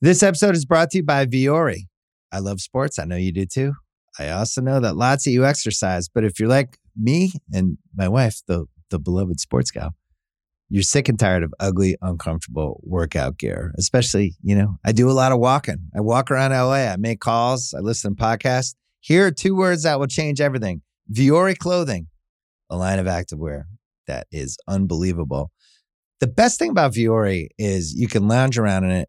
This episode is brought to you by Vuori. I love sports. I know you do too. I also know that lots of you exercise, but if you're like me and my wife, the the beloved sports gal, you're sick and tired of ugly, uncomfortable workout gear. Especially, you know, I do a lot of walking. I walk around LA. I make calls. I listen to podcasts. Here are two words that will change everything: Vuori clothing, a line of activewear that is unbelievable. The best thing about Vuori is you can lounge around in it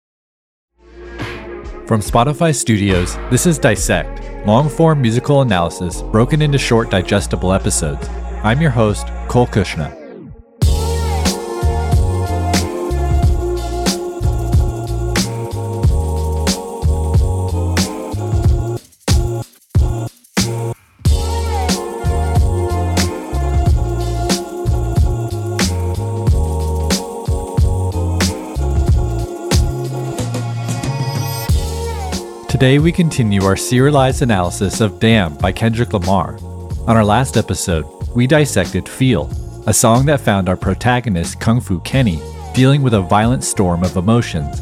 From Spotify Studios, this is Dissect, long form musical analysis broken into short, digestible episodes. I'm your host, Cole Cuchna. Today, we continue our serialized analysis of Damn by Kendrick Lamar. On our last episode, we dissected Feel, a song that found our protagonist, Kung Fu Kenny, dealing with a violent storm of emotions.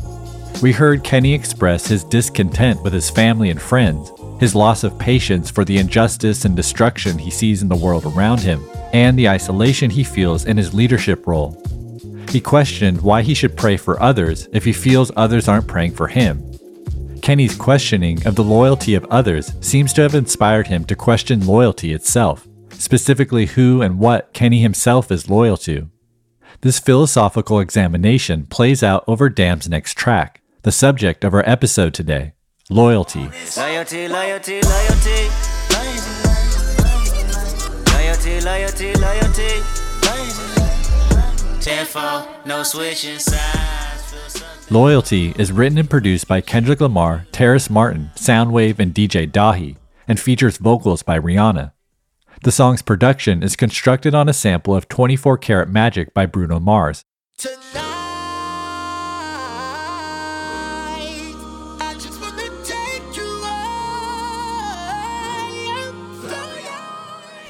We heard Kenny express his discontent with his family and friends, his loss of patience for the injustice and destruction he sees in the world around him, and the isolation he feels in his leadership role. He questioned why he should pray for others if he feels others aren't praying for him Kenny's questioning of the loyalty of others seems to have inspired him to question loyalty itself, specifically who and what Kenny himself is loyal to. This philosophical examination plays out over Damn's next track, the subject of our episode today loyalty. Loyalty, loyalty, loyalty. Loyalty, loyalty, loyalty. Tenfold, no switching sides. Loyalty is written and produced by Kendrick Lamar, Terrace Martin, Soundwave, and DJ Dahi, and features vocals by Rihanna. The song's production is constructed on a sample of 24 Karat Magic by Bruno Mars.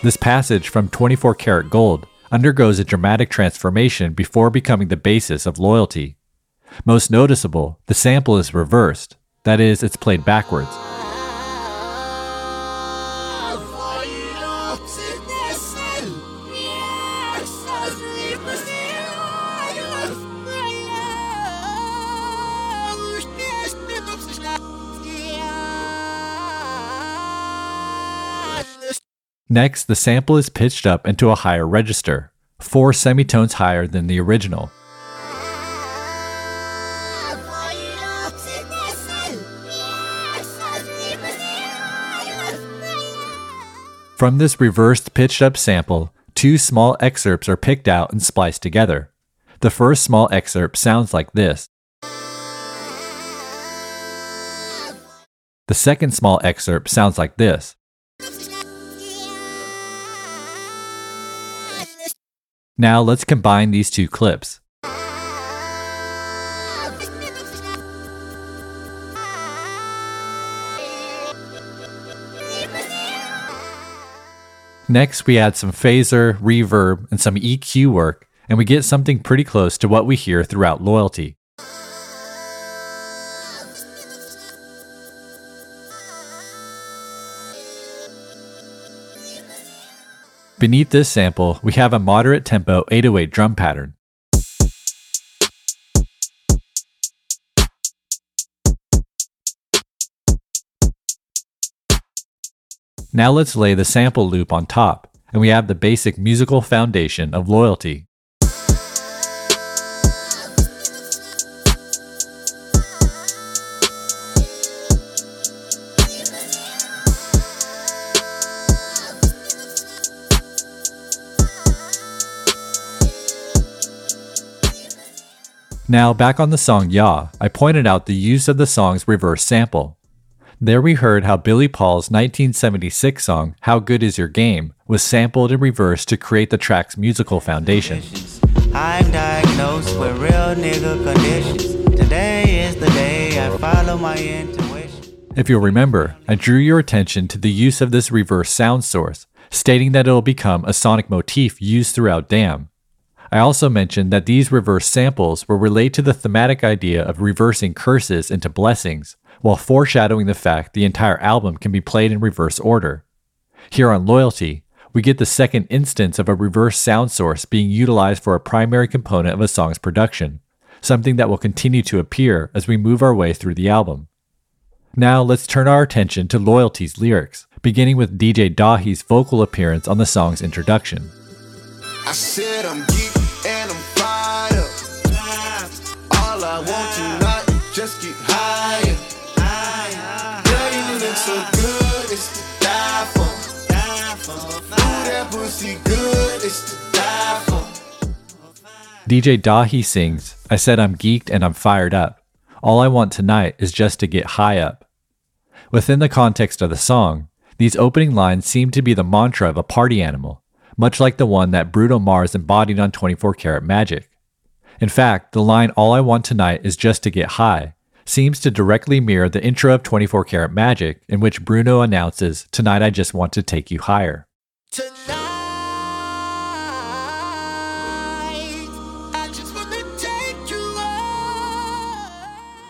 This passage from 24 Karat Gold undergoes a dramatic transformation before becoming the basis of loyalty. Most noticeable, the sample is reversed, that is, it's played backwards. Next, the sample is pitched up into a higher register, four semitones higher than the original. From this reversed pitched up sample, two small excerpts are picked out and spliced together. The first small excerpt sounds like this. The second small excerpt sounds like this. Now let's combine these two clips. Next, we add some phaser, reverb, and some EQ work, and we get something pretty close to what we hear throughout Loyalty. Beneath this sample, we have a moderate tempo 808 drum pattern. Now let's lay the sample loop on top, and we have the basic musical foundation of loyalty. Now, back on the song Ya, I pointed out the use of the song's reverse sample. There we heard how Billy Paul's 1976 song, How Good Is Your Game, was sampled in reverse to create the track's musical foundation. I'm diagnosed with real nigga conditions. Today is the day I follow my intuition. If you'll remember, I drew your attention to the use of this reverse sound source, stating that it'll become a sonic motif used throughout Damn. I also mentioned that these reverse samples will relate to the thematic idea of reversing curses into blessings, while foreshadowing the fact the entire album can be played in reverse order. Here on Loyalty, we get the second instance of a reverse sound source being utilized for a primary component of a song's production, something that will continue to appear as we move our way through the album. Now let's turn our attention to Loyalty's lyrics, beginning with DJ Dahi's vocal appearance on the song's introduction. I that pussy good, it's to die for. DJ Dahi sings, I said I'm geeked and I'm fired up. All I want tonight is just to get high up. Within the context of the song, these opening lines seem to be the mantra of a party animal, much like the one that Bruno Mars embodied on 24 Karat Magic. In fact, the line All I Want Tonight is Just to Get High seems to directly mirror the intro of 24 Karat Magic, in which Bruno announces, Tonight I just want to take you higher.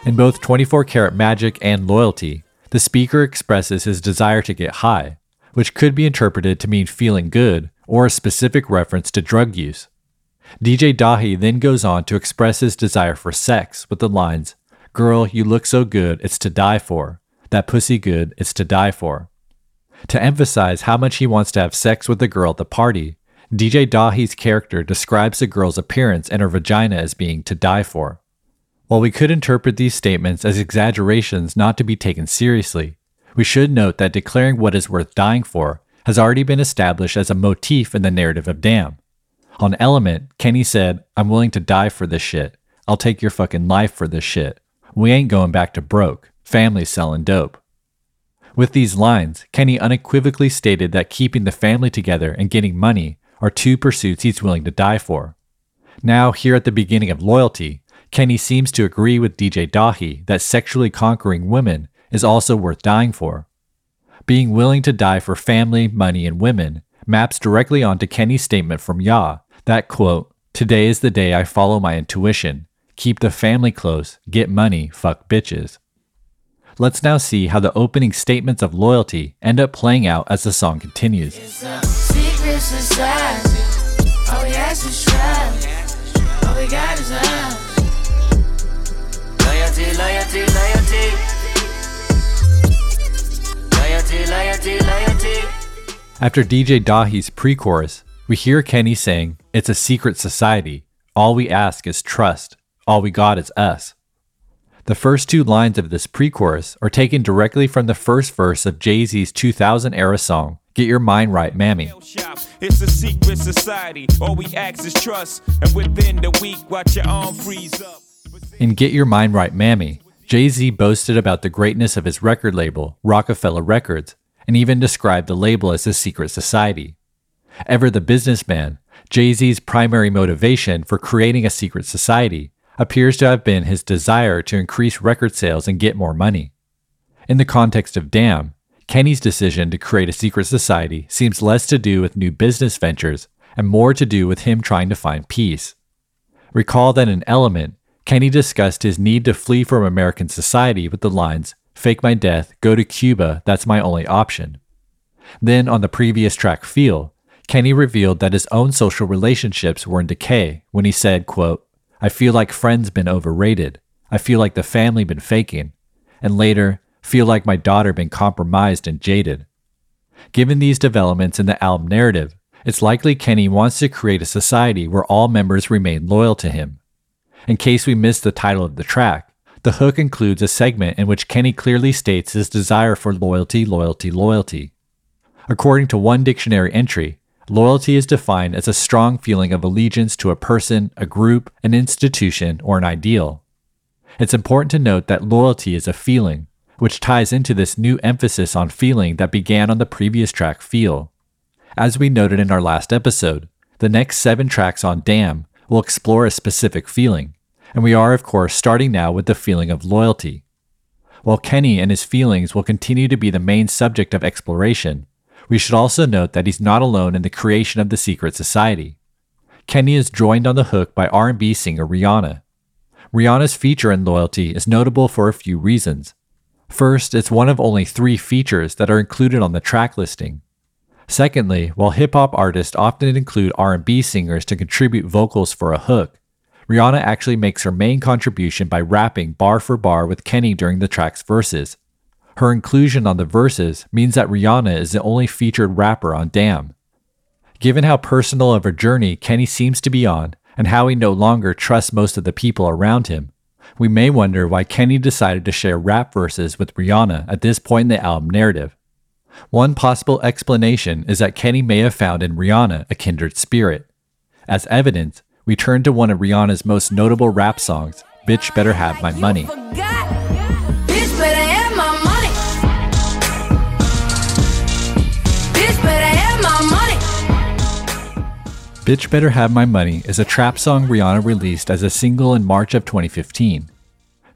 In both 24 Karat Magic and Loyalty, the speaker expresses his desire to get high, which could be interpreted to mean feeling good or a specific reference to drug use. DJ Dahi then goes on to express his desire for sex with the lines, Girl, you look so good, it's to die for. That pussy good, it's to die for. To emphasize how much he wants to have sex with the girl at the party, DJ Dahi's character describes the girl's appearance and her vagina as being to die for. While we could interpret these statements as exaggerations not to be taken seriously, we should note that declaring what is worth dying for has already been established as a motif in the narrative of Damn. On Element, Kenny said, I'm willing to die for this shit. I'll take your fucking life for this shit. We ain't going back to broke. Family selling dope. With these lines, Kenny unequivocally stated that keeping the family together and getting money are two pursuits he's willing to die for. Now, here at the beginning of Loyalty, Kenny seems to agree with DJ Dahi that sexually conquering women is also worth dying for. Being willing to die for family, money, and women maps directly onto Kenny's statement from Ya that quote, Today is the day I follow my intuition. Keep the family close, get money, fuck bitches. Let's now see how the opening statements of loyalty end up playing out as the song continues. After DJ Dahi's pre chorus, we hear Kenny saying, It's a secret society. All we ask is trust. All we got is us. The first two lines of this pre chorus are taken directly from the first verse of Jay Z's 2000 era song, Get Your Mind Right, Mami. It's a secret society. All we ask is trust. And within the week, watch your arm freeze up. In Get Your Mind Right, Mami, Jay Z boasted about the greatness of his record label, Roc-A-Fella Records, and even described the label as a secret society. Ever the businessman, Jay Z's primary motivation for creating a secret society appears to have been his desire to increase record sales and get more money. In the context of Damn, Kenny's decision to create a secret society seems less to do with new business ventures and more to do with him trying to find peace. Recall that in Element, Kenny discussed his need to flee from American society with the lines, Fake my death, go to Cuba, that's my only option. Then, on the previous track, Feel, Kenny revealed that his own social relationships were in decay when he said, quote, I feel like friends been overrated. I feel like the family been faking. And later, feel like my daughter been compromised and jaded. Given these developments in the album narrative, it's likely Kenny wants to create a society where all members remain loyal to him. In case we missed the title of the track, the hook includes a segment in which Kenny clearly states his desire for loyalty, loyalty, loyalty. According to one dictionary entry, loyalty is defined as a strong feeling of allegiance to a person, a group, an institution, or an ideal. It's important to note that loyalty is a feeling, which ties into this new emphasis on feeling that began on the previous track, Feel. As we noted in our last episode, the next seven tracks on Damn will explore a specific feeling, and we are, of course, starting now with the feeling of loyalty. While Kenny and his feelings will continue to be the main subject of exploration, we should also note that he's not alone in the creation of the secret society. Kenny is joined on the hook by R&B singer Rihanna. Rihanna's feature in Loyalty is notable for a few reasons. First, it's one of only three features that are included on the track listing. Secondly, while hip hop artists often include R&B singers to contribute vocals for a hook, Rihanna actually makes her main contribution by rapping bar for bar with Kenny during the track's verses. Her inclusion on the verses means that Rihanna is the only featured rapper on Damn. Given how personal of a journey Kenny seems to be on, and how he no longer trusts most of the people around him, we may wonder why Kenny decided to share rap verses with Rihanna at this point in the album narrative. One possible explanation is that Kenny may have found in Rihanna a kindred spirit. As evidence, we turn to one of Rihanna's most notable rap songs, Bitch Better Have My Money. Bitch Better Have My Money is a trap song Rihanna released as a single in March of 2015.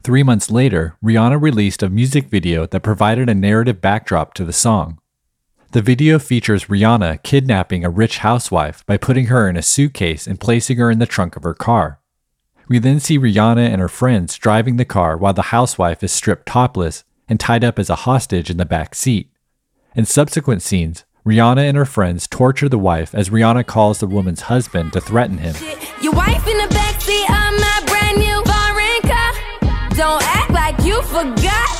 Three months later, Rihanna released a music video that provided a narrative backdrop to the song. The video features Rihanna kidnapping a rich housewife by putting her in a suitcase and placing her in the trunk of her car. We then see Rihanna and her friends driving the car while the housewife is stripped topless and tied up as a hostage in the back seat. In subsequent scenes, Rihanna and her friends torture the wife as Rihanna calls the woman's husband to threaten him. Your wife in the backseat of my brand new foreign car. Don't act like you forgot.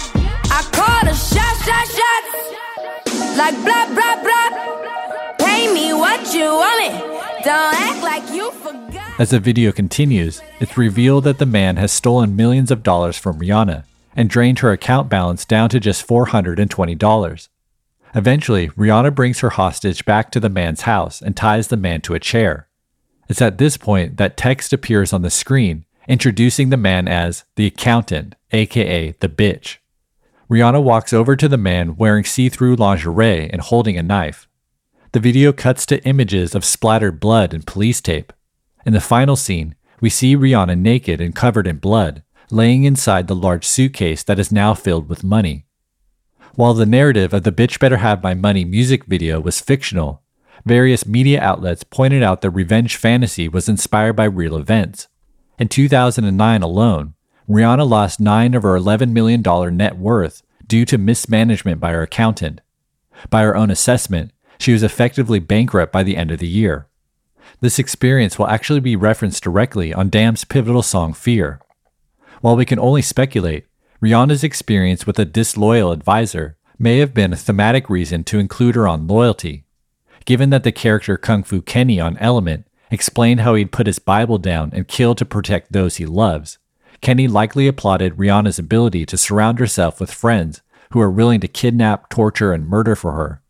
I called a shot, shot, shots. Like blah, blah, blah. Pay me what you want me. Don't act like you forgot. As the video continues, it's revealed that the man has stolen millions of dollars from Rihanna and drained her account balance down to just $420. Eventually, Rihanna brings her hostage back to the man's house and ties the man to a chair. It's at this point that text appears on the screen, introducing the man as the accountant, aka the bitch. Rihanna walks over to the man wearing see through lingerie and holding a knife. The video cuts to images of splattered blood and police tape. In the final scene, we see Rihanna naked and covered in blood, laying inside the large suitcase that is now filled with money. While the narrative of the Bitch Better Have My Money music video was fictional, various media outlets pointed out that revenge fantasy was inspired by real events. In 2009 alone, Rihanna lost 9 of her $11 million net worth due to mismanagement by her accountant. By her own assessment, she was effectively bankrupt by the end of the year. This experience will actually be referenced directly on Damn's pivotal song Fear. While we can only speculate, Rihanna's experience with a disloyal advisor may have been a thematic reason to include her on loyalty. Given that the character Kung Fu Kenny on Element explained how he'd put his Bible down and kill to protect those he loves, Kenny likely applauded Rihanna's ability to surround herself with friends who are willing to kidnap, torture, and murder for her.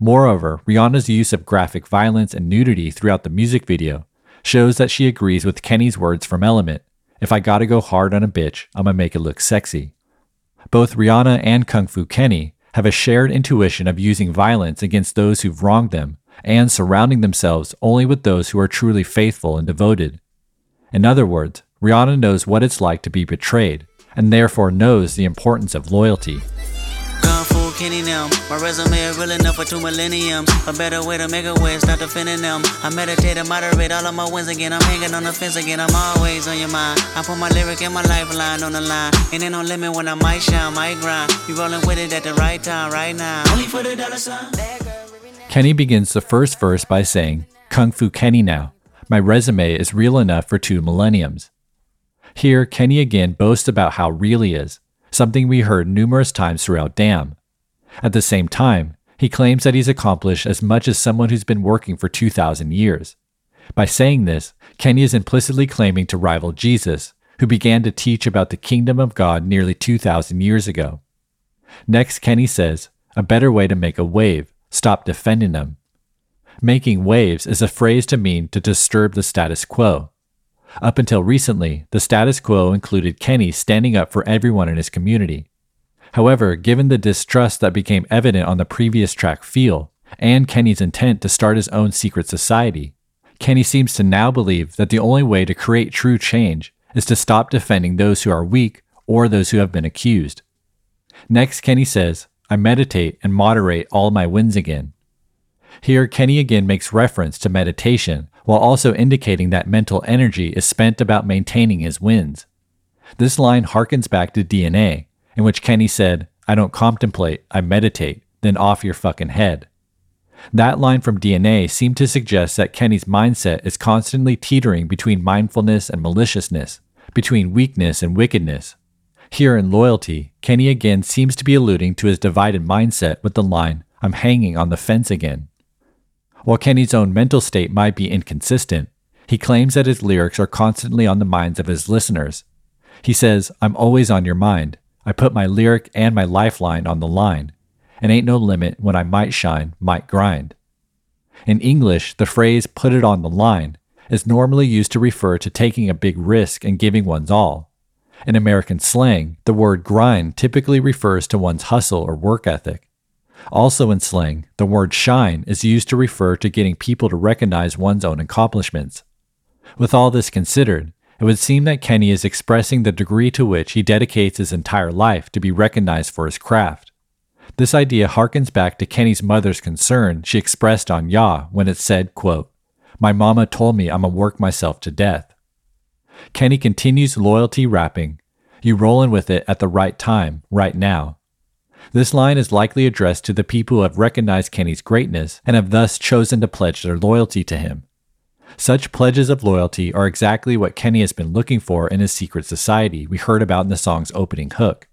Moreover, Rihanna's use of graphic violence and nudity throughout the music video shows that she agrees with Kenny's words from Element if I gotta go hard on a bitch, I'm gonna make it look sexy. Both Rihanna and Kung Fu Kenny have a shared intuition of using violence against those who've wronged them and surrounding themselves only with those who are truly faithful and devoted. In other words, Rihanna knows what it's like to be betrayed and therefore knows the importance of loyalty. Kenny them. My resume is real enough for two millenniums. A better way to make a way, start defending them. I meditate and moderate all of my wins again. I'm hanging on the fence again. I'm always on your mind. I put my lyric and my lifeline on the line. And ain't no limit when I might shine, might grind. Be rolling with it at the right time, right now. Only for the dollar sign. Kenny begins the first verse by saying, Kung Fu Kenny now. My resume is real enough for two millenniums. Here, Kenny again boasts about how real he is, something we heard numerous times throughout Damn. At the same time, He claims that he's accomplished as much as someone who's been working for 2,000 years. By saying this, Kenny is implicitly claiming to rival Jesus, who began to teach about the kingdom of God nearly 2,000 years ago. Next, Kenny says, a better way to make a wave, stop defending them. Making waves is a phrase to mean to disturb the status quo. Up until recently, the status quo included Kenny standing up for everyone in his community. However, given the distrust that became evident on the previous track Feel, and Kenny's intent to start his own secret society, Kenny seems to now believe that the only way to create true change is to stop defending those who are weak or those who have been accused. Next, Kenny says, I meditate and moderate all my wins again. Here, Kenny again makes reference to meditation while also indicating that mental energy is spent about maintaining his wins. This line harkens back to DNA, in which Kenny said, I don't contemplate, I meditate, then off your fucking head. That line from DNA seemed to suggest that Kenny's mindset is constantly teetering between mindfulness and maliciousness, between weakness and wickedness. Here in Loyalty, Kenny again seems to be alluding to his divided mindset with the line, I'm hanging on the fence again. While Kenny's own mental state might be inconsistent, he claims that his lyrics are constantly on the minds of his listeners. He says, I'm always on your mind. I put my lyric and my lifeline on the line and ain't no limit when I might shine, might grind. In English, the phrase put it on the line is normally used to refer to taking a big risk and giving one's all. In American slang, the word grind typically refers to one's hustle or work ethic. Also in slang, the word shine is used to refer to getting people to recognize one's own accomplishments. With all this considered, it would seem that Kenny is expressing the degree to which he dedicates his entire life to be recognized for his craft. This idea harkens back to Kenny's mother's concern she expressed on Yah when it said, quote, My mama told me I'ma work myself to death. Kenny continues loyalty rapping, You rollin' with it at the right time, right now. This line is likely addressed to the people who have recognized Kenny's greatness and have thus chosen to pledge their loyalty to him. Such pledges of loyalty are exactly what Kenny has been looking for in his secret society we heard about in the song's opening hook.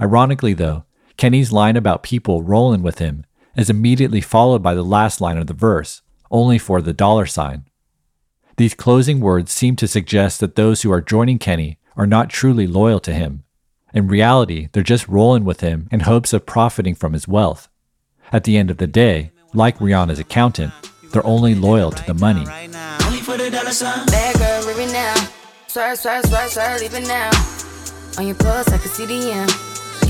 Ironically, though, Kenny's line about people rolling with him is immediately followed by the last line of the verse, only for the dollar sign. These closing words seem to suggest that those who are joining Kenny are not truly loyal to him. In reality, they're just rolling with him in hopes of profiting from his wealth. At the end of the day, like Rihanna's accountant, they're only loyal to the money. Bad girl, now. Now. On your pulse, I can see the end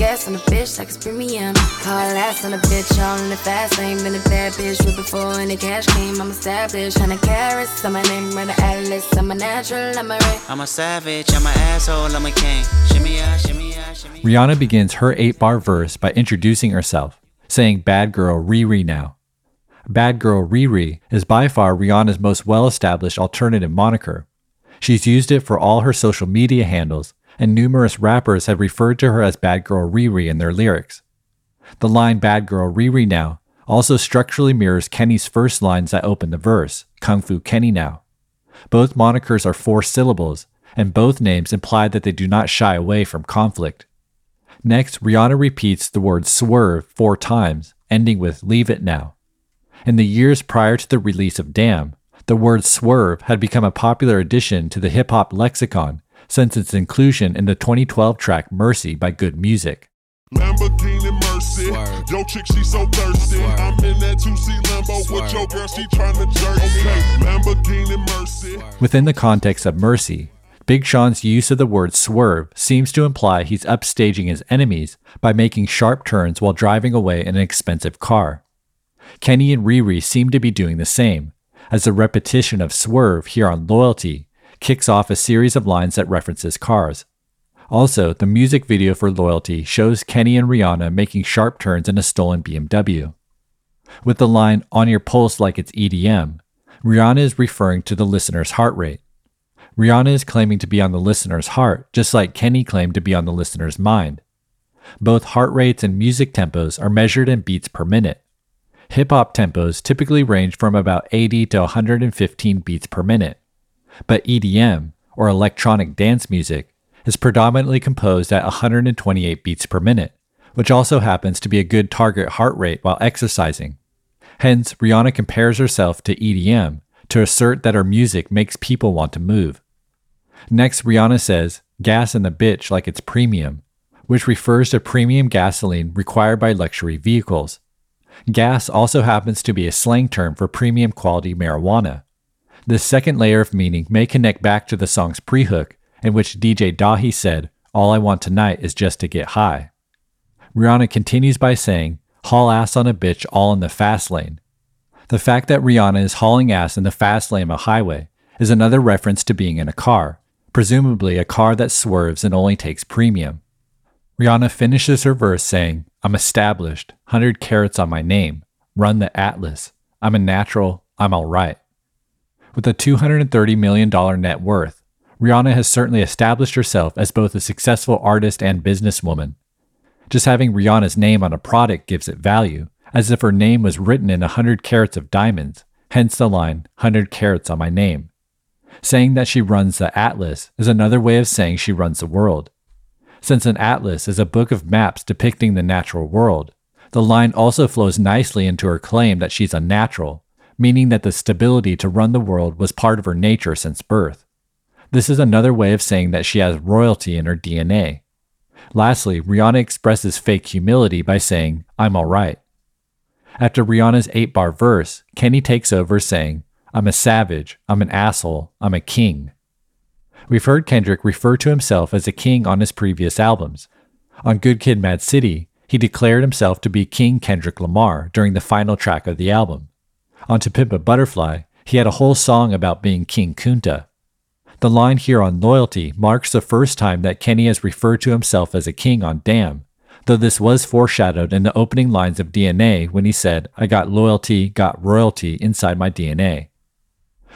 gas on the bitch like it's premium. Hard ass on a bitch, all in the fast lane. Been a bad bitch with before any cash came. I'm established, trying to carrots. I'm a name, run the atlas. I'm a natural, I'm a ray. I'm a savage, I'm an asshole, I'm a king. Shimmy ya, shimmy ya, shimmy Rihanna begins her eight bar verse by introducing herself, saying Bad Girl Riri now. Bad Girl Riri is by far Rihanna's most well established alternative moniker. She's used it for all her social media handles and numerous rappers have referred to her as Bad Girl Riri in their lyrics. The line Bad Girl Riri Now also structurally mirrors Kenny's first lines that open the verse, Kung Fu Kenny Now. Both monikers are four syllables, and both names imply that they do not shy away from conflict. Next, Rihanna repeats the word swerve four times, ending with leave it now. In the years prior to the release of Damn, the word swerve had become a popular addition to the hip hop lexicon since its inclusion in the 2012 track Mercy by Good Music. Lamborghini Mercy. Yo, chick, she so thirsty. I'm in that 2C Lambo with your girl, she trying to jerk okay. Lamborghini Mercy. Within the context of Mercy, Big Sean's use of the word swerve seems to imply he's upstaging his enemies by making sharp turns while driving away in an expensive car. Kenny and Riri seem to be doing the same, as the repetition of swerve here on Loyalty kicks off a series of lines that references cars. Also, the music video for Loyalty shows Kenny and Rihanna making sharp turns in a stolen BMW. With the line on your pulse like it's EDM, Rihanna is referring to the listener's heart rate. Rihanna is claiming to be on the listener's heart, just like Kenny claimed to be on the listener's mind. Both heart rates and music tempos are measured in beats per minute. Hip hop tempos typically range from about 80 to 115 beats per minute, but EDM, or electronic dance music, is predominantly composed at 128 beats per minute, which also happens to be a good target heart rate while exercising. Hence, Rihanna compares herself to EDM to assert that her music makes people want to move. Next, Rihanna says, gas in the bitch like it's premium, which refers to premium gasoline required by luxury vehicles. Gas also happens to be a slang term for premium quality marijuana. This second layer of meaning may connect back to the song's pre hook, in which DJ Dahi said, All I want tonight is just to get high. Rihanna continues by saying, Haul ass on a bitch all in the fast lane. The fact that Rihanna is hauling ass in the fast lane of a highway is another reference to being in a car, presumably a car that swerves and only takes premium. Rihanna finishes her verse saying, I'm established, 100 carats on my name, run the Atlas, I'm a natural, I'm all right. With a $230 million net worth, Rihanna has certainly established herself as both a successful artist and businesswoman. Just having Rihanna's name on a product gives it value, as if her name was written in 100 carats of diamonds, hence the line, 100 carats on my name. Saying that she runs the atlas is another way of saying she runs the world. Since an atlas is a book of maps depicting the natural world, the line also flows nicely into her claim that she's unnatural, meaning that the stability to run the world was part of her nature since birth. This is another way of saying that she has royalty in her DNA. Lastly, Rihanna expresses fake humility by saying, I'm alright. After Rihanna's 8 bar verse, Kenny takes over saying, I'm a savage, I'm an asshole, I'm a king. We've heard Kendrick refer to himself as a king on his previous albums. On Good Kid Mad City, he declared himself to be King Kendrick Lamar during the final track of the album. On To Pimp a Butterfly, he had a whole song about being King Kunta. The line here on loyalty marks the first time that Kenny has referred to himself as a king on Damn, though this was foreshadowed in the opening lines of DNA when he said, I got loyalty, got royalty inside my DNA.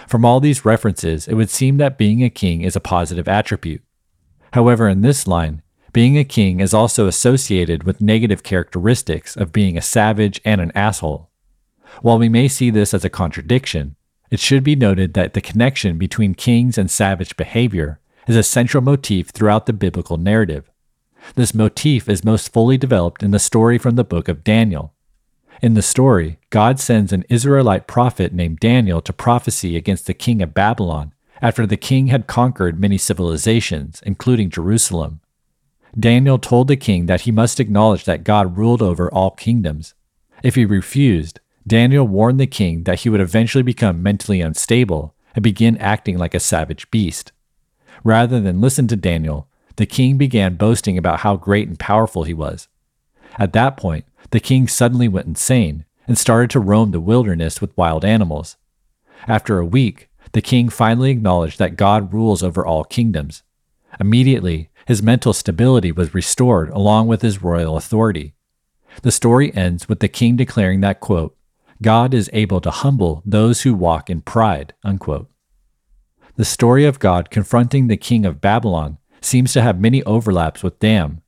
From all these references, it would seem that being a king is a positive attribute. However, in this line, being a king is also associated with negative characteristics of being a savage and an asshole. While we may see this as a contradiction, it should be noted that the connection between kings and savage behavior is a central motif throughout the biblical narrative. This motif is most fully developed in the story from the book of Daniel, in the story, God sends an Israelite prophet named Daniel to prophesy against the king of Babylon after the king had conquered many civilizations, including Jerusalem. Daniel told the king that he must acknowledge that God ruled over all kingdoms. If he refused, Daniel warned the king that he would eventually become mentally unstable and begin acting like a savage beast. Rather than listen to Daniel, the king began boasting about how great and powerful he was. At that point, the king suddenly went insane and started to roam the wilderness with wild animals. After a week, the king finally acknowledged that God rules over all kingdoms. Immediately, his mental stability was restored along with his royal authority. The story ends with the king declaring that, quote, God is able to humble those who walk in pride, unquote. The story of God confronting the king of Babylon seems to have many overlaps with Damn.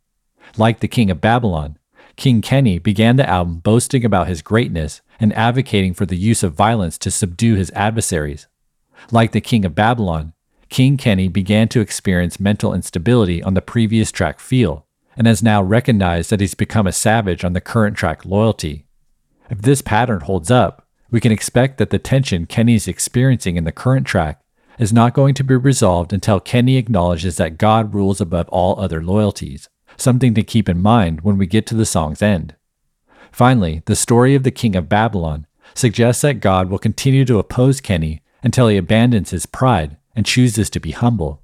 Like the king of Babylon, King Kenny began the album boasting about his greatness and advocating for the use of violence to subdue his adversaries. Like the King of Babylon, King Kenny began to experience mental instability on the previous track Feel, and has now recognized that he's become a savage on the current track Loyalty. If this pattern holds up, we can expect that the tension Kenny's experiencing in the current track is not going to be resolved until Kenny acknowledges that God rules above all other loyalties something to keep in mind when we get to the song's end. Finally, the story of the king of Babylon suggests that God will continue to oppose Kenny until he abandons his pride and chooses to be humble.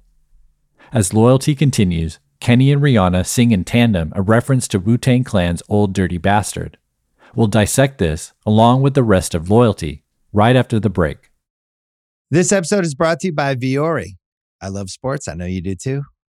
As loyalty continues, Kenny and Rihanna sing in tandem a reference to Wu Tang Clan's Old Dirty Bastard. We'll dissect this, along with the rest of Loyalty, right after the break. This episode is brought to you by Vuori. I love sports. I know you do too.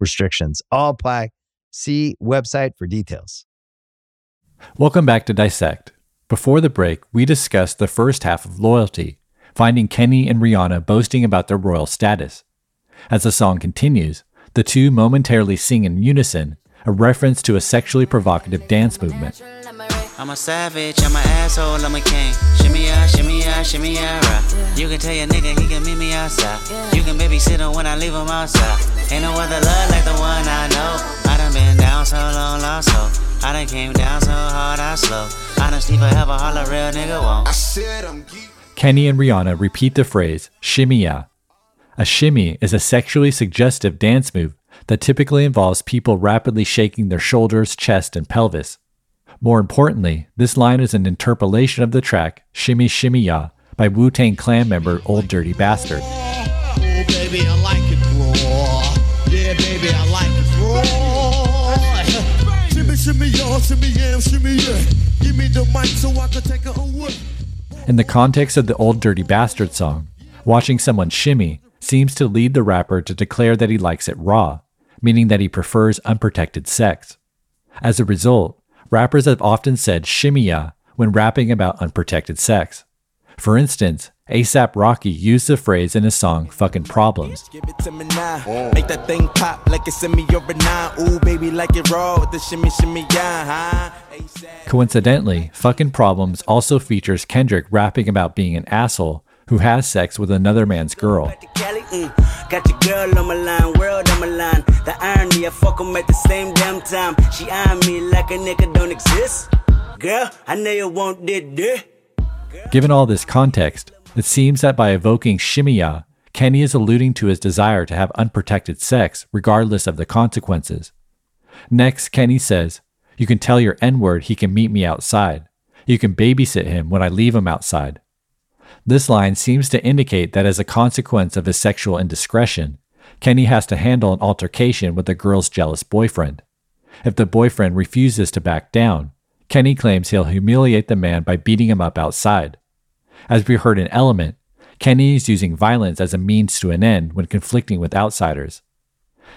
restrictions all apply. See website for details. Welcome back to Dissect. Before the break, we discussed the first half of Loyalty, finding Kenny and Rihanna boasting about their royal status. As the song continues, the two momentarily sing in unison, a reference to a sexually provocative dance movement. I'm a savage, I'm an asshole, I'm a king. Shimmy ya, shimmy ya, shimmy ya, rah. You can tell your nigga he can meet me outside. You can babysit him when I leave him outside. Ain't no other love like the one I know. I done been down so long, lost so. I done came down so hard, I slow. I done sleep forever, all a real nigga won't. Kenny and Rihanna repeat the phrase shimmy ya. A shimmy is a sexually suggestive dance move that typically involves people rapidly shaking their shoulders, chest, and pelvis. More importantly, this line is an interpolation of the track Shimmy Shimmy Ya by Wu Tang Clan member Old Dirty Bastard. Oh, baby, I like it raw. Yeah, baby, I like it raw. Shimmy, shimmy, y'all, shimmy, yeah, shimmy, yeah. Give me the mic so I can take it away. In the context of the Old Dirty Bastard song, watching someone shimmy seems to lead the rapper to declare that he likes it raw, meaning that he prefers unprotected sex. As a result, rappers have often said shimmy ya when rapping about unprotected sex. For instance, ASAP Rocky used the phrase in his song Fucking Problems. Give it to me now. Make that thing pop like it's in me over nine. Ooh, baby, like it raw with the shimmy, shimmy, yeah, huh? Coincidentally, Fucking Problems also features Kendrick rapping about being an asshole who has sex with another man's girl. Back to Cali, mm. Got your girl on my line, world on my line. The irony, I fuck 'em at the same damn time. She eyeing me like a nigga don't exist. Girl, I know you want this. Given all this context, it seems that by evoking shimmy-ya, Kenny is alluding to his desire to have unprotected sex regardless of the consequences. Next, Kenny says, You can tell your N word he can meet me outside. You can babysit him when I leave him outside. This line seems to indicate that as a consequence of his sexual indiscretion, Kenny has to handle an altercation with the girl's jealous boyfriend. If the boyfriend refuses to back down, Kenny claims he'll humiliate the man by beating him up outside. As we heard in Element, Kenny is using violence as a means to an end when conflicting with outsiders.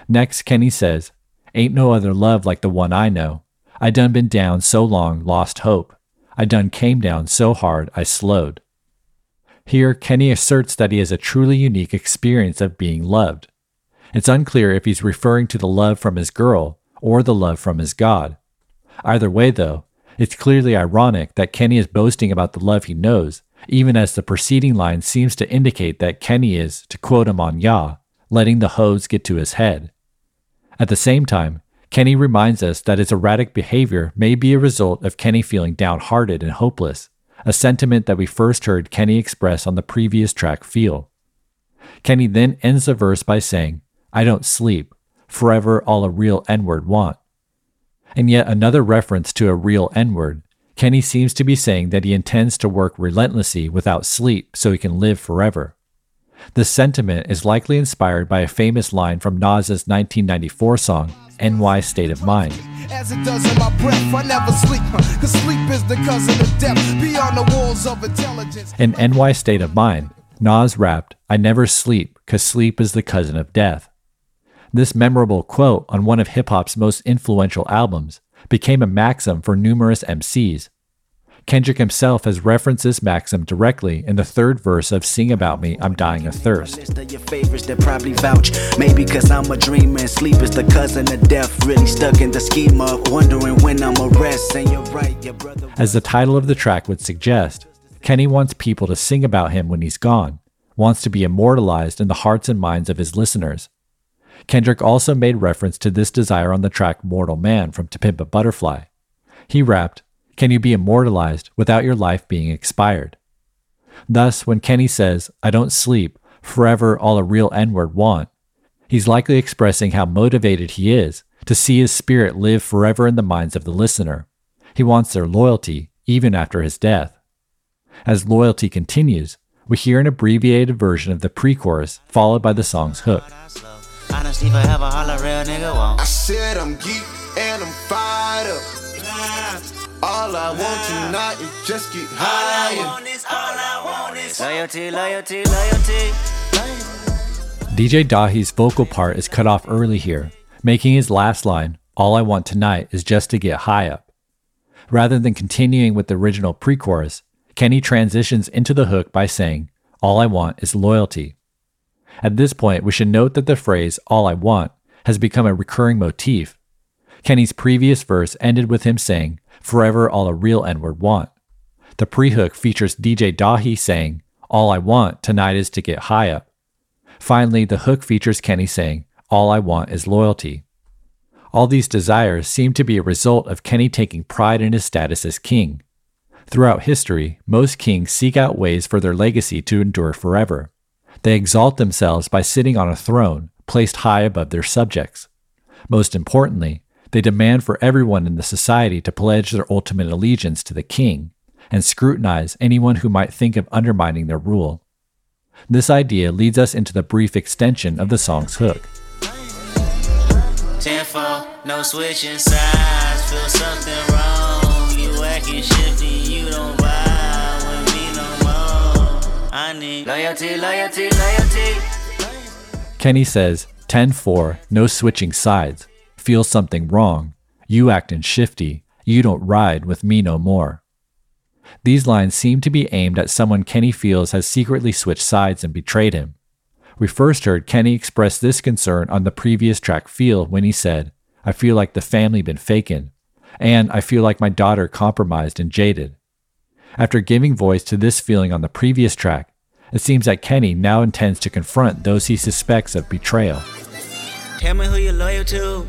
Next, Kenny says, Ain't no other love like the one I know. I done been down so long, lost hope. I done came down so hard, I slowed. Here, Kenny asserts that he has a truly unique experience of being loved. It's unclear if he's referring to the love from his girl or the love from his God. Either way, though, it's clearly ironic that Kenny is boasting about the love he knows, even as the preceding line seems to indicate that Kenny is, to quote him on Yah, letting the hose get to his head. At the same time, Kenny reminds us that his erratic behavior may be a result of Kenny feeling downhearted and hopeless, a sentiment that we first heard Kenny express on the previous track Feel. Kenny then ends the verse by saying, I don't sleep, forever all a real N word want. And yet another reference to a real N word, Kenny seems to be saying that he intends to work relentlessly without sleep so he can live forever. This sentiment is likely inspired by a famous line from Nas's 1994 song, NY State of Mind. As it does in my breath, I never sleep. Cause sleep is the cousin of death. Beyond the walls of intelligence. In NY State of Mind, Nas rapped, I never sleep, cause sleep is the cousin of death. This memorable quote on one of hip hop's most influential albums became a maxim for numerous MCs. Kendrick himself has referenced this maxim directly in the third verse of Sing About Me, I'm Dying of Thirst. Your favorites that probably vouch. Maybe cause I'm a dreamer and sleep is the cousin of death. Really stuck in the scheme of wondering when I'm a rest. And you're right, your brother. As the title of the track would suggest, Kenny wants people to sing about him when he's gone, wants to be immortalized in the hearts and minds of his listeners. Kendrick also made reference to this desire on the track Mortal Man from To Pimp a Butterfly. He rapped, Can you be immortalized without your life being expired? Thus, when Kenny says, I don't sleep, forever all a real N word want, he's likely expressing how motivated he is to see his spirit live forever in the minds of the listener. He wants their loyalty, even after his death. As loyalty continues, we hear an abbreviated version of the pre chorus, followed by the song's hook. Honestly, forever, all a real nigga want. I said I'm geek and I'm fired up. All I want tonight is just get higher. Loyalty, loyalty, loyalty. DJ Dahi's vocal part is cut off early here, making his last line, All I want tonight is just to get high up. Rather than continuing with the original pre chorus, Kenny transitions into the hook by saying, All I want is loyalty. At this point, we should note that the phrase, All I want, has become a recurring motif. Kenny's previous verse ended with him saying, Forever all a real N word want. The pre hook features DJ Dahi saying, All I want tonight is to get high up. Finally, the hook features Kenny saying, All I want is loyalty. All these desires seem to be a result of Kenny taking pride in his status as king. Throughout history, most kings seek out ways for their legacy to endure forever. They exalt themselves by sitting on a throne placed high above their subjects. Most importantly, they demand for everyone in the society to pledge their ultimate allegiance to the king and scrutinize anyone who might think of undermining their rule. This idea leads us into the brief extension of the song's hook. Tenfold, no switching sides. Feel something wrong. You acting shifty, you don't vibe with me no more. I need loyalty, loyalty, loyalty. Kenny says, 10 4, no switching sides. Feel something wrong. You actin' shifty. You don't ride with me no more. These lines seem to be aimed at someone Kenny feels has secretly switched sides and betrayed him. We first heard Kenny express this concern on the previous track Feel when he said, I feel like the family been faking, and I feel like my daughter compromised and jaded. After giving voice to this feeling on the previous track, it seems that Kenny now intends to confront those he suspects of betrayal. Tell me who you're loyal to.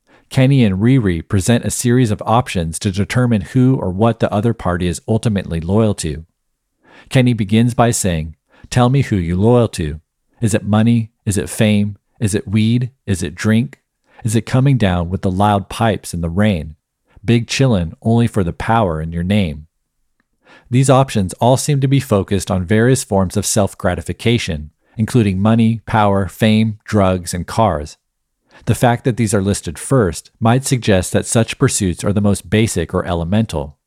Kenny and Riri present a series of options to determine who or what the other party is ultimately loyal to. Kenny begins by saying, Tell me who you loyal to. Is it money? Is it fame? Is it weed? Is it drink? Is it coming down with the loud pipes in the rain? Big chillin' only for the power in your name. These options all seem to be focused on various forms of self gratification, including money, power, fame, drugs, and cars. The fact that these are listed first might suggest that such pursuits are the most basic or elemental.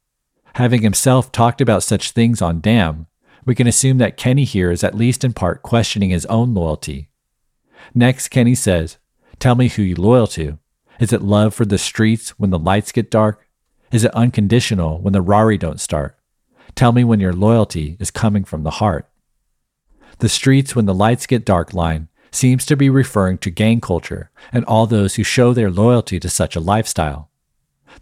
Having himself talked about such things on Damn, we can assume that Kenny here is at least in part questioning his own loyalty. Next, Kenny says, Tell me who you loyal to. Is it love for the streets when the lights get dark? Is it unconditional when the Rari don't start? Tell me when your loyalty is coming from the heart. The streets when the lights get dark line seems to be referring to gang culture and all those who show their loyalty to such a lifestyle.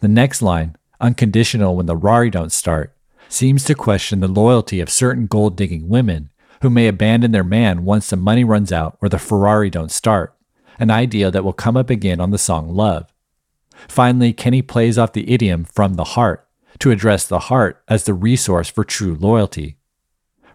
The next line, unconditional when the Rari don't start, seems to question the loyalty of certain gold digging women who may abandon their man once the money runs out or the Ferrari don't start, an idea that will come up again on the song Love. Finally, Kenny plays off the idiom from the heart to address the heart as the resource for true loyalty.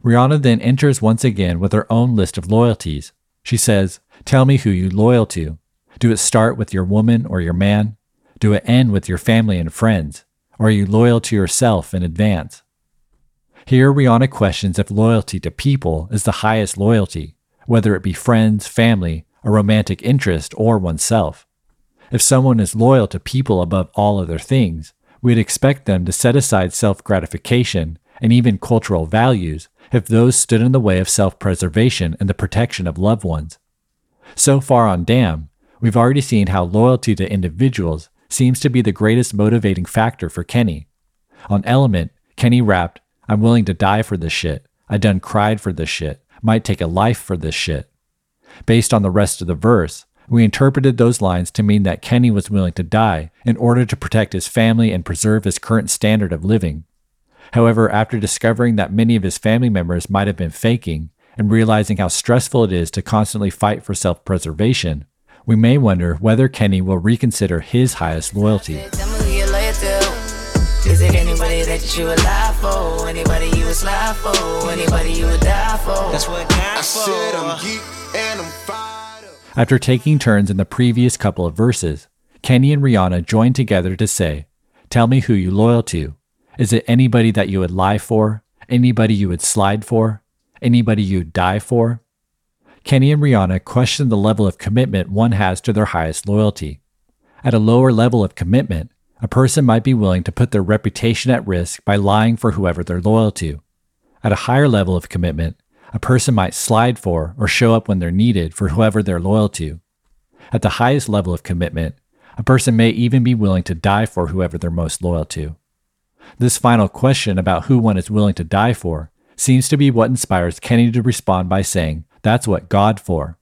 Rihanna then enters once again with her own list of loyalties. She says, Tell me who you loyal to. Do it start with your woman or your man? Do it end with your family and friends? Or are you loyal to yourself in advance? Here, Rihanna questions if loyalty to people is the highest loyalty, whether it be friends, family, a romantic interest, or oneself. If someone is loyal to people above all other things, we'd expect them to set aside self gratification and even cultural values if those stood in the way of self preservation and the protection of loved ones. So far on Damn, we've already seen how loyalty to individuals seems to be the greatest motivating factor for Kenny. On Element, Kenny rapped, I'm willing to die for this shit. I done cried for this shit. Might take a life for this shit. Based on the rest of the verse, we interpreted those lines to mean that Kenny was willing to die in order to protect his family and preserve his current standard of living. However, after discovering that many of his family members might have been faking and realizing how stressful it is to constantly fight for self preservation, we may wonder whether Kenny will reconsider his highest loyalty. Is it anybody that you would lie for? Anybody you would slide for? Anybody you would die for? That's what I said I'm geek and I'm fired up. After taking turns in the previous couple of verses, Kenny and Rihanna joined together to say, Tell me who you loyal to. Is it anybody that you would lie for? Anybody you would slide for? Anybody you'd die for? Kenny and Rihanna question the level of commitment one has to their highest loyalty. At a lower level of commitment, a person might be willing to put their reputation at risk by lying for whoever they're loyal to. At a higher level of commitment, a person might slide for or show up when they're needed for whoever they're loyal to. At the highest level of commitment, a person may even be willing to die for whoever they're most loyal to. This final question about who one is willing to die for seems to be what inspires Kenny to respond by saying, That's what God for.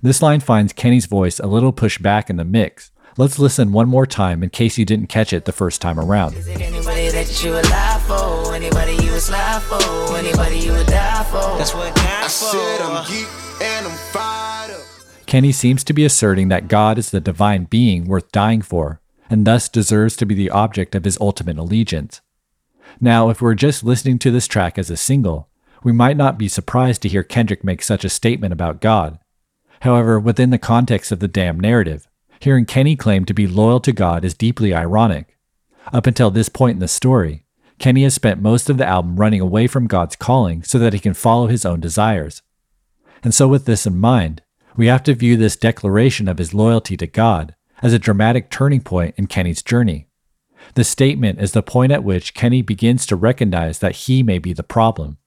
This line finds Kenny's voice a little pushed back in the mix, Let's listen one more time in case you didn't catch it the first time around. Anybody that you would lie for, anybody you would slide for, anybody you would die for. That's what I said I'm geek and I'm fired up. Kenny seems to be asserting that God is the divine being worth dying for, and thus deserves to be the object of his ultimate allegiance. Now, if we're just listening to this track as a single, we might not be surprised to hear Kendrick make such a statement about God. However, within the context of the damn narrative, Hearing Kenny claim to be loyal to God is deeply ironic. Up until this point in the story, Kenny has spent most of the album running away from God's calling so that he can follow his own desires. And so, with this in mind, we have to view this declaration of his loyalty to God as a dramatic turning point in Kenny's journey. The statement is the point at which Kenny begins to recognize that he may be the problem.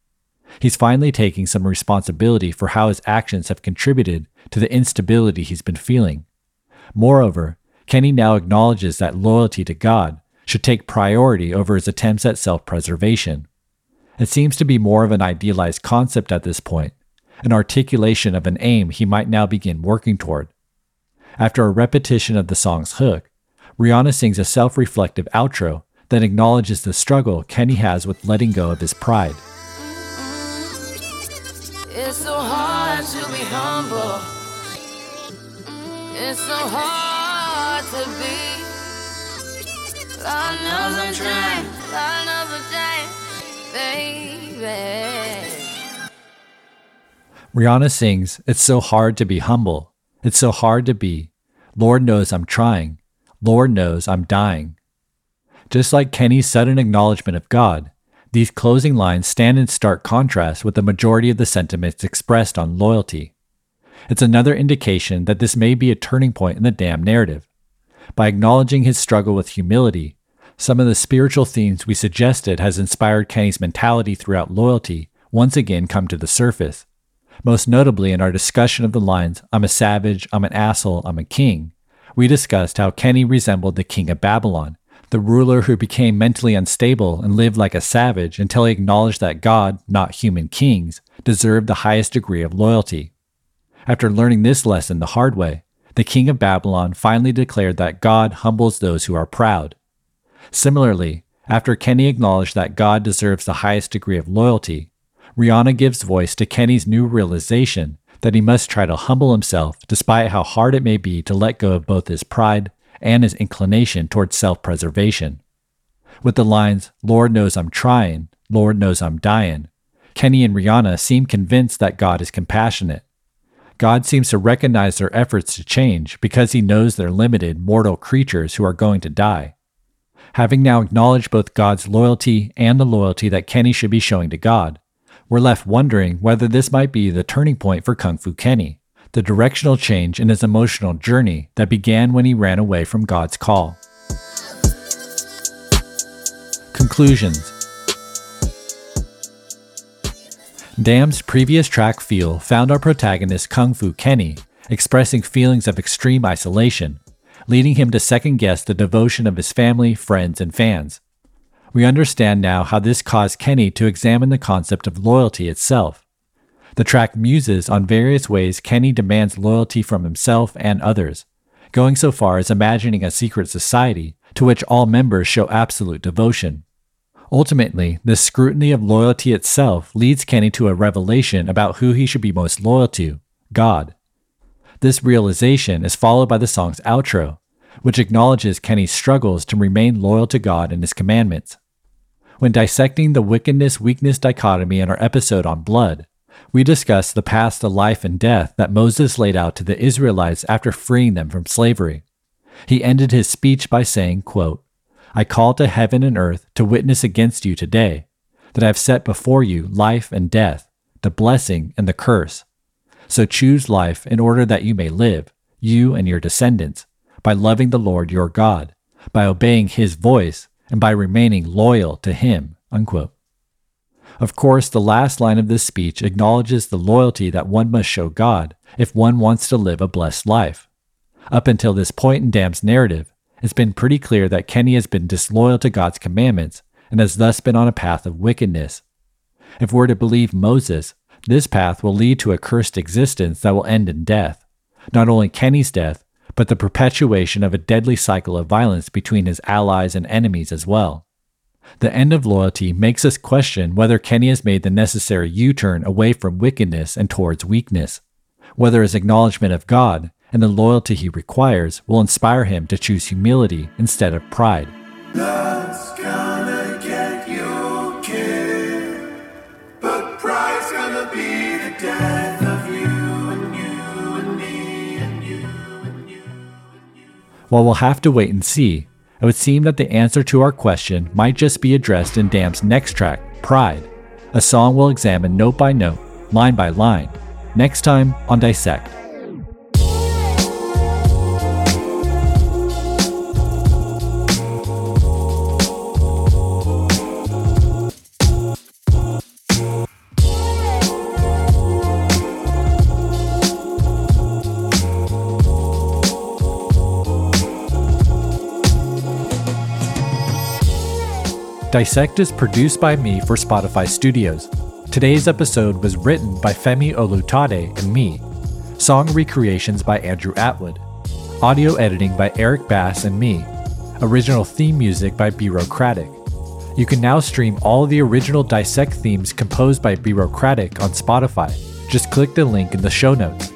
He's finally taking some responsibility for how his actions have contributed to the instability he's been feeling. Moreover, Kenny now acknowledges that loyalty to God should take priority over his attempts at self preservation. It seems to be more of an idealized concept at this point, an articulation of an aim he might now begin working toward. After a repetition of the song's hook, Rihanna sings a self reflective outro that acknowledges the struggle Kenny has with letting go of his pride. It's so hard to be humble. It's so hard to be. Lord knows I'm trying. Lord knows I'm trying, baby. Rihanna sings, It's so hard to be humble. It's so hard to be. Lord knows I'm trying. Lord knows I'm dying. Just like Kenny's sudden acknowledgement of God, these closing lines stand in stark contrast with the majority of the sentiments expressed on loyalty. It's another indication that this may be a turning point in the damn narrative. By acknowledging his struggle with humility, some of the spiritual themes we suggested has inspired Kenny's mentality throughout loyalty once again come to the surface. Most notably in our discussion of the lines, I'm a savage, I'm an asshole, I'm a king, we discussed how Kenny resembled the king of Babylon, the ruler who became mentally unstable and lived like a savage until he acknowledged that God, not human kings, deserved the highest degree of loyalty. After learning this lesson the hard way, the king of Babylon finally declared that God humbles those who are proud. Similarly, after Kenny acknowledged that God deserves the highest degree of loyalty, Rihanna gives voice to Kenny's new realization that he must try to humble himself despite how hard it may be to let go of both his pride and his inclination towards self preservation. With the lines, Lord knows I'm trying, Lord knows I'm dying, Kenny and Rihanna seem convinced that God is compassionate God seems to recognize their efforts to change because he knows they're limited, mortal creatures who are going to die. Having now acknowledged both God's loyalty and the loyalty that Kenny should be showing to God, we're left wondering whether this might be the turning point for Kung Fu Kenny, the directional change in his emotional journey that began when he ran away from God's call. Conclusions Damn's previous track Feel found our protagonist Kung Fu Kenny expressing feelings of extreme isolation, leading him to second guess the devotion of his family, friends, and fans. We understand now how this caused Kenny to examine the concept of loyalty itself. The track muses on various ways Kenny demands loyalty from himself and others, going so far as imagining a secret society to which all members show absolute devotion. Ultimately, this scrutiny of loyalty itself leads Kenny to a revelation about who he should be most loyal to God. This realization is followed by the song's outro, which acknowledges Kenny's struggles to remain loyal to God and his commandments. When dissecting the wickedness weakness dichotomy in our episode on blood, we discussed the path to life and death that Moses laid out to the Israelites after freeing them from slavery. He ended his speech by saying, quote, I call to heaven and earth to witness against you today that I have set before you life and death, the blessing and the curse. So choose life in order that you may live, you and your descendants, by loving the Lord your God, by obeying his voice, and by remaining loyal to him. Unquote. Of course, the last line of this speech acknowledges the loyalty that one must show God if one wants to live a blessed life. Up until this point in Damn's narrative, it's been pretty clear that Kenny has been disloyal to God's commandments and has thus been on a path of wickedness. If we're to believe Moses, this path will lead to a cursed existence that will end in death. Not only Kenny's death, but the perpetuation of a deadly cycle of violence between his allies and enemies as well. The end of loyalty makes us question whether Kenny has made the necessary U turn away from wickedness and towards weakness, whether his acknowledgement of God and the loyalty he requires will inspire him to choose humility instead of pride. While we'll have to wait and see, it would seem that the answer to our question might just be addressed in Damn's next track, Pride, a song we'll examine note by note, line by line, next time on Dissect. Dissect is produced by me for Spotify Studios. Today's episode was written by Femi Olutade and me. Song recreations by Andrew Atwood. Audio editing by Eric Bass and me. Original theme music by Bureaucratic. You can now stream all the original Dissect themes composed by Bureaucratic on Spotify. Just click the link in the show notes.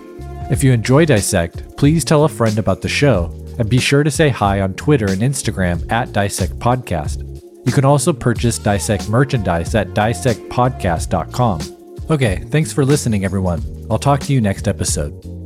If you enjoy Dissect, please tell a friend about the show and be sure to say hi on Twitter and Instagram at Dissect Podcast. You can also purchase Dissect merchandise at dissectpodcast.com. Okay, thanks for listening, everyone. I'll talk to you next episode.